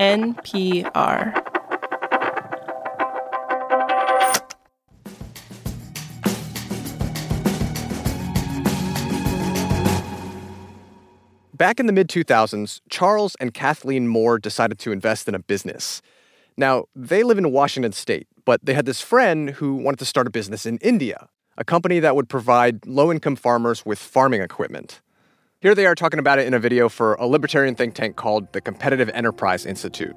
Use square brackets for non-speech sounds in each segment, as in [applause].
NPR. Back in the mid 2000s, Charles and Kathleen Moore decided to invest in a business. Now, they live in Washington state, but they had this friend who wanted to start a business in India, a company that would provide low income farmers with farming equipment. Here they are talking about it in a video for a libertarian think tank called the Competitive Enterprise Institute.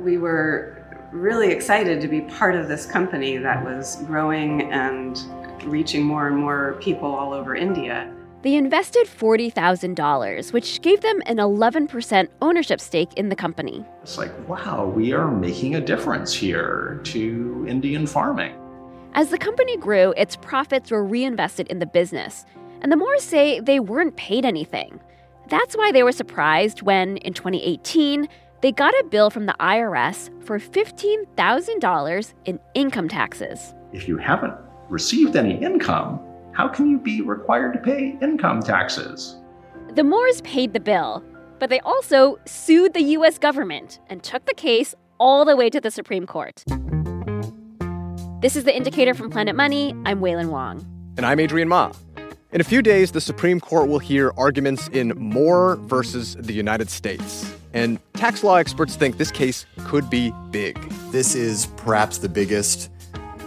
We were really excited to be part of this company that was growing and reaching more and more people all over India. They invested $40,000, which gave them an 11% ownership stake in the company. It's like, wow, we are making a difference here to Indian farming. As the company grew, its profits were reinvested in the business, and the Moores say they weren't paid anything. That's why they were surprised when, in 2018, they got a bill from the IRS for $15,000 in income taxes. If you haven't received any income, how can you be required to pay income taxes? The Moores paid the bill, but they also sued the US government and took the case all the way to the Supreme Court. This is the indicator from Planet Money. I'm Wailin Wong. And I'm Adrian Ma. In a few days, the Supreme Court will hear arguments in Moore versus the United States. And tax law experts think this case could be big. This is perhaps the biggest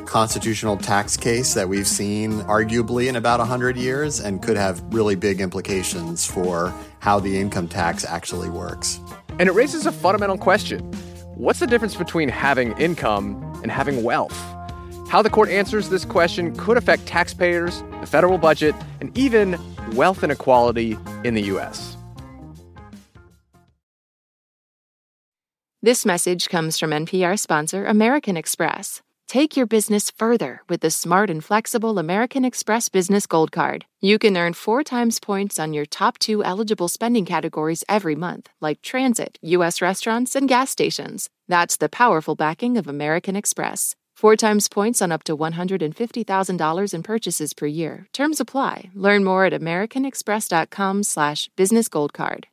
constitutional tax case that we've seen arguably in about 100 years and could have really big implications for how the income tax actually works. And it raises a fundamental question What's the difference between having income and having wealth? How the court answers this question could affect taxpayers, the federal budget, and even wealth inequality in the U.S. This message comes from NPR sponsor American Express. Take your business further with the smart and flexible American Express Business Gold Card. You can earn four times points on your top two eligible spending categories every month, like transit, U.S. restaurants, and gas stations. That's the powerful backing of American Express. Four times points on up to $150,000 in purchases per year. Terms apply. Learn more at americanexpress.com slash businessgoldcard.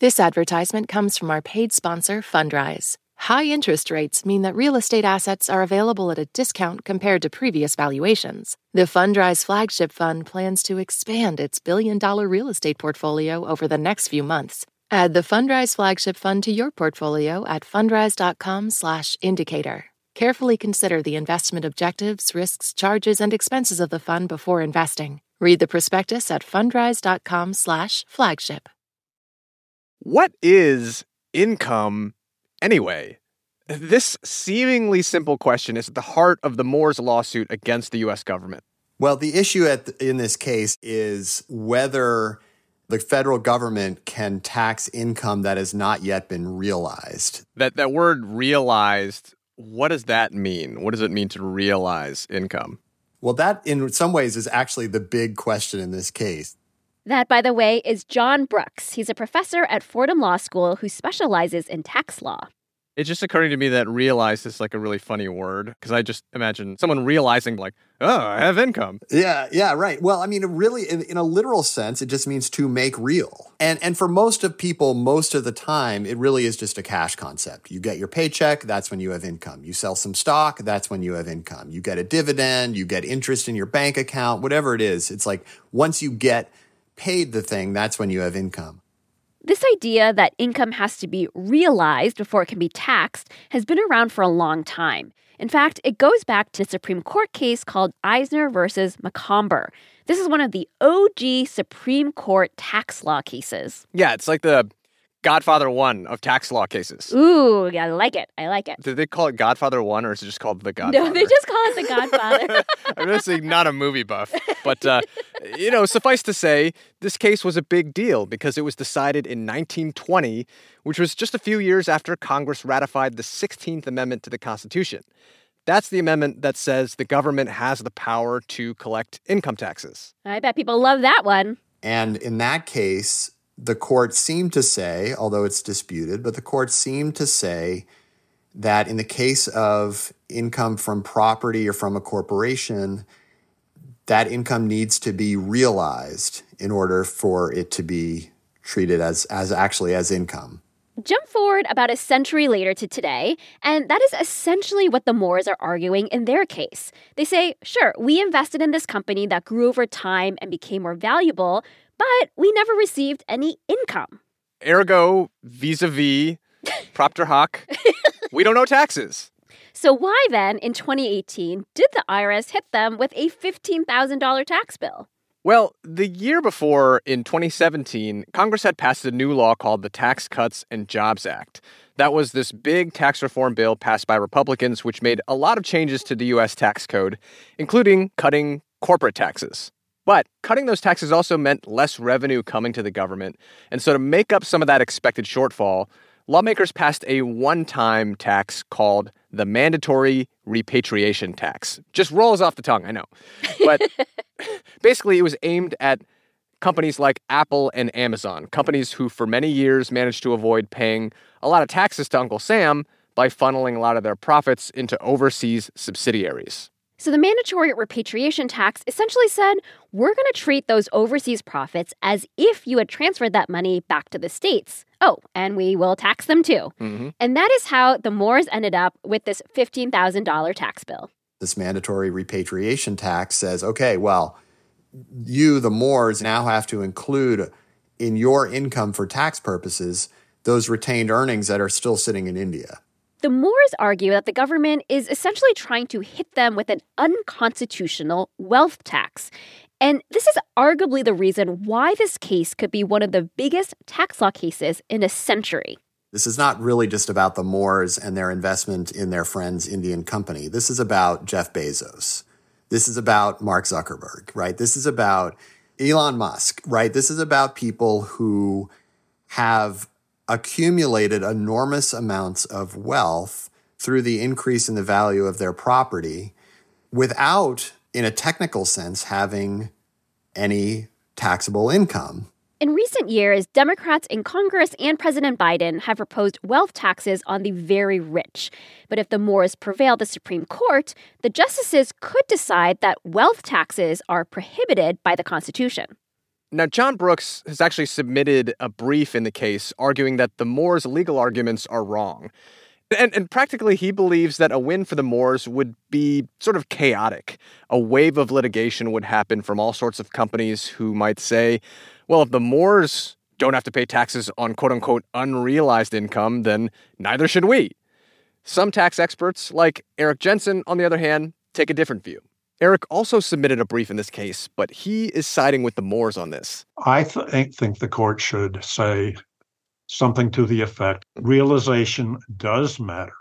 This advertisement comes from our paid sponsor, Fundrise. High interest rates mean that real estate assets are available at a discount compared to previous valuations. The Fundrise flagship fund plans to expand its billion dollar real estate portfolio over the next few months. Add the Fundrise flagship fund to your portfolio at fundrise.com/indicator. Carefully consider the investment objectives, risks, charges, and expenses of the fund before investing. Read the prospectus at fundrise.com/flagship. What is income Anyway, this seemingly simple question is at the heart of the Moore's lawsuit against the U.S. government. Well, the issue at the, in this case is whether the federal government can tax income that has not yet been realized. That that word realized, what does that mean? What does it mean to realize income? Well, that in some ways is actually the big question in this case. That, by the way, is John Brooks. He's a professor at Fordham Law School who specializes in tax law. It's just occurring to me that realize is like a really funny word because I just imagine someone realizing, like, oh, I have income. Yeah, yeah, right. Well, I mean, really, in, in, a literal sense, it just means to make real. And and for most of people, most of the time, it really is just a cash concept. You get your paycheck, that's when you have income. You sell some stock, that's when you have income. You get a dividend, you get interest in your bank account, whatever it is. It's like once you get paid the thing, that's when you have income. This idea that income has to be realized before it can be taxed has been around for a long time. In fact, it goes back to a Supreme Court case called Eisner versus Macomber. This is one of the OG Supreme Court tax law cases. Yeah, it's like the Godfather 1 of tax law cases. Ooh, yeah, I like it. I like it. Did they call it Godfather 1 or is it just called The Godfather? No, they just call it The Godfather. [laughs] I'm just not a movie buff. But, uh, you know, suffice to say, this case was a big deal because it was decided in 1920, which was just a few years after Congress ratified the 16th Amendment to the Constitution. That's the amendment that says the government has the power to collect income taxes. I bet people love that one. And in that case, the court seemed to say, although it's disputed, but the court seemed to say that in the case of income from property or from a corporation, that income needs to be realized in order for it to be treated as, as actually as income. Jump forward about a century later to today, and that is essentially what the Moores are arguing in their case. They say, sure, we invested in this company that grew over time and became more valuable, but we never received any income. Ergo, vis a vis, [laughs] propter hoc, we don't owe taxes. So, why then, in 2018, did the IRS hit them with a $15,000 tax bill? Well, the year before, in 2017, Congress had passed a new law called the Tax Cuts and Jobs Act. That was this big tax reform bill passed by Republicans, which made a lot of changes to the U.S. tax code, including cutting corporate taxes. But cutting those taxes also meant less revenue coming to the government. And so, to make up some of that expected shortfall, lawmakers passed a one time tax called the mandatory repatriation tax. Just rolls off the tongue, I know. But [laughs] basically, it was aimed at companies like Apple and Amazon, companies who for many years managed to avoid paying a lot of taxes to Uncle Sam by funneling a lot of their profits into overseas subsidiaries. So the mandatory repatriation tax essentially said we're going to treat those overseas profits as if you had transferred that money back to the States. Oh, and we will tax them too. Mm-hmm. And that is how the Moores ended up with this $15,000 tax bill. This mandatory repatriation tax says okay, well, you, the Moores, now have to include in your income for tax purposes those retained earnings that are still sitting in India. The Moores argue that the government is essentially trying to hit them with an unconstitutional wealth tax. And this is arguably the reason why this case could be one of the biggest tax law cases in a century. This is not really just about the Moores and their investment in their friend's Indian company. This is about Jeff Bezos. This is about Mark Zuckerberg, right? This is about Elon Musk, right? This is about people who have accumulated enormous amounts of wealth through the increase in the value of their property without, in a technical sense, having any taxable income. In recent years, Democrats in Congress and President Biden have proposed wealth taxes on the very rich. But if the Moores prevail the Supreme Court, the justices could decide that wealth taxes are prohibited by the Constitution. Now, John Brooks has actually submitted a brief in the case arguing that the Moores' legal arguments are wrong. And, and, practically, he believes that a win for the Moores would be sort of chaotic. A wave of litigation would happen from all sorts of companies who might say, well, if the Moores don't have to pay taxes on quote unquote unrealized income, then neither should we. Some tax experts, like Erik Jensen, on the other hand, take a different view. Eric also submitted a brief in this case, but he is siding with the Moores on this. I th- think the court should say something to the effect realization does matter.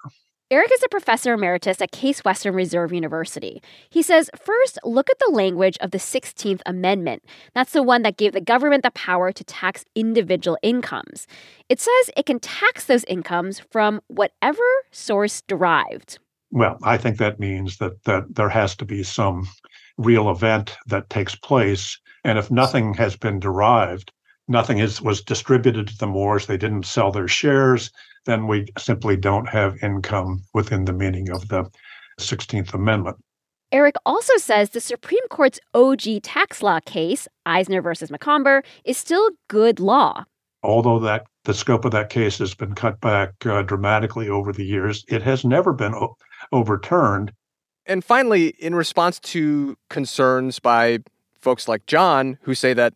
Eric is a professor emeritus at Case Western Reserve University. He says, first, look at the language of the 16th Amendment. That's the one that gave the government the power to tax individual incomes. It says it can tax those incomes from whatever source derived. Well, I think that means that that there has to be some real event that takes place, and if nothing has been derived, nothing is was distributed to the Moores, they didn't sell their shares, then we simply don't have income within the meaning of the 16th Amendment. Eric also says the Supreme Court's OG tax law case, Eisner versus Macomber, is still good law. Although that the scope of that case has been cut back uh, dramatically over the years, it has never been o- overturned. And finally, in response to concerns by folks like John, who say that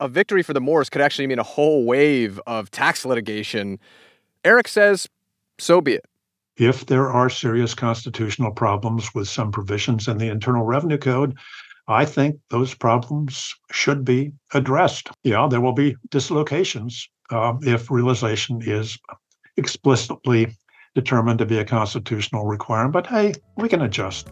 a victory for the Moores could actually mean a whole wave of tax litigation, Eric says, so be it. If there are serious constitutional problems with some provisions in the Internal Revenue Code, I think those problems should be addressed. Yeah, there will be dislocations uh, if realization is explicitly determined to be a constitutional requirement. But hey, we can adjust.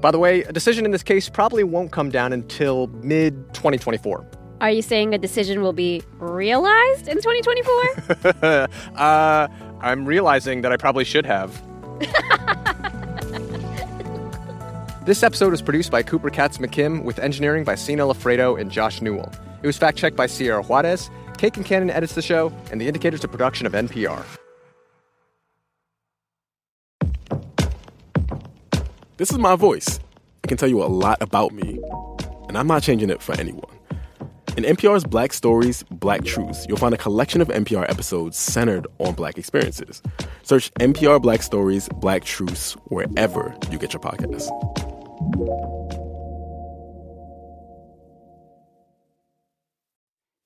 By the way, a decision in this case probably won't come down until mid 2024. Are you saying a decision will be realized in 2024? [laughs] uh, I'm realizing that I probably should have. [laughs] this episode was produced by Cooper Katz McKim with engineering by Sina Loffredo and Josh Newell. It was fact checked by Sierra Juarez. Kate Concannon edits the show, and the Indicator's a production of NPR. This is my voice. It can tell you a lot about me, and I'm not changing it for anyone. In NPR's Black Stories, Black Truths, you'll find a collection of NPR episodes centered on Black experiences. Search NPR Black Stories, Black Truths wherever you get your podcasts.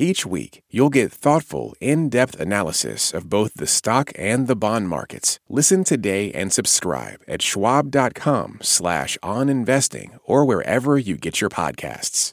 Each week, you'll get thoughtful, in depth analysis of both the stock and the bond markets. Listen today and subscribe at schwab.com slash on investing or wherever you get your podcasts.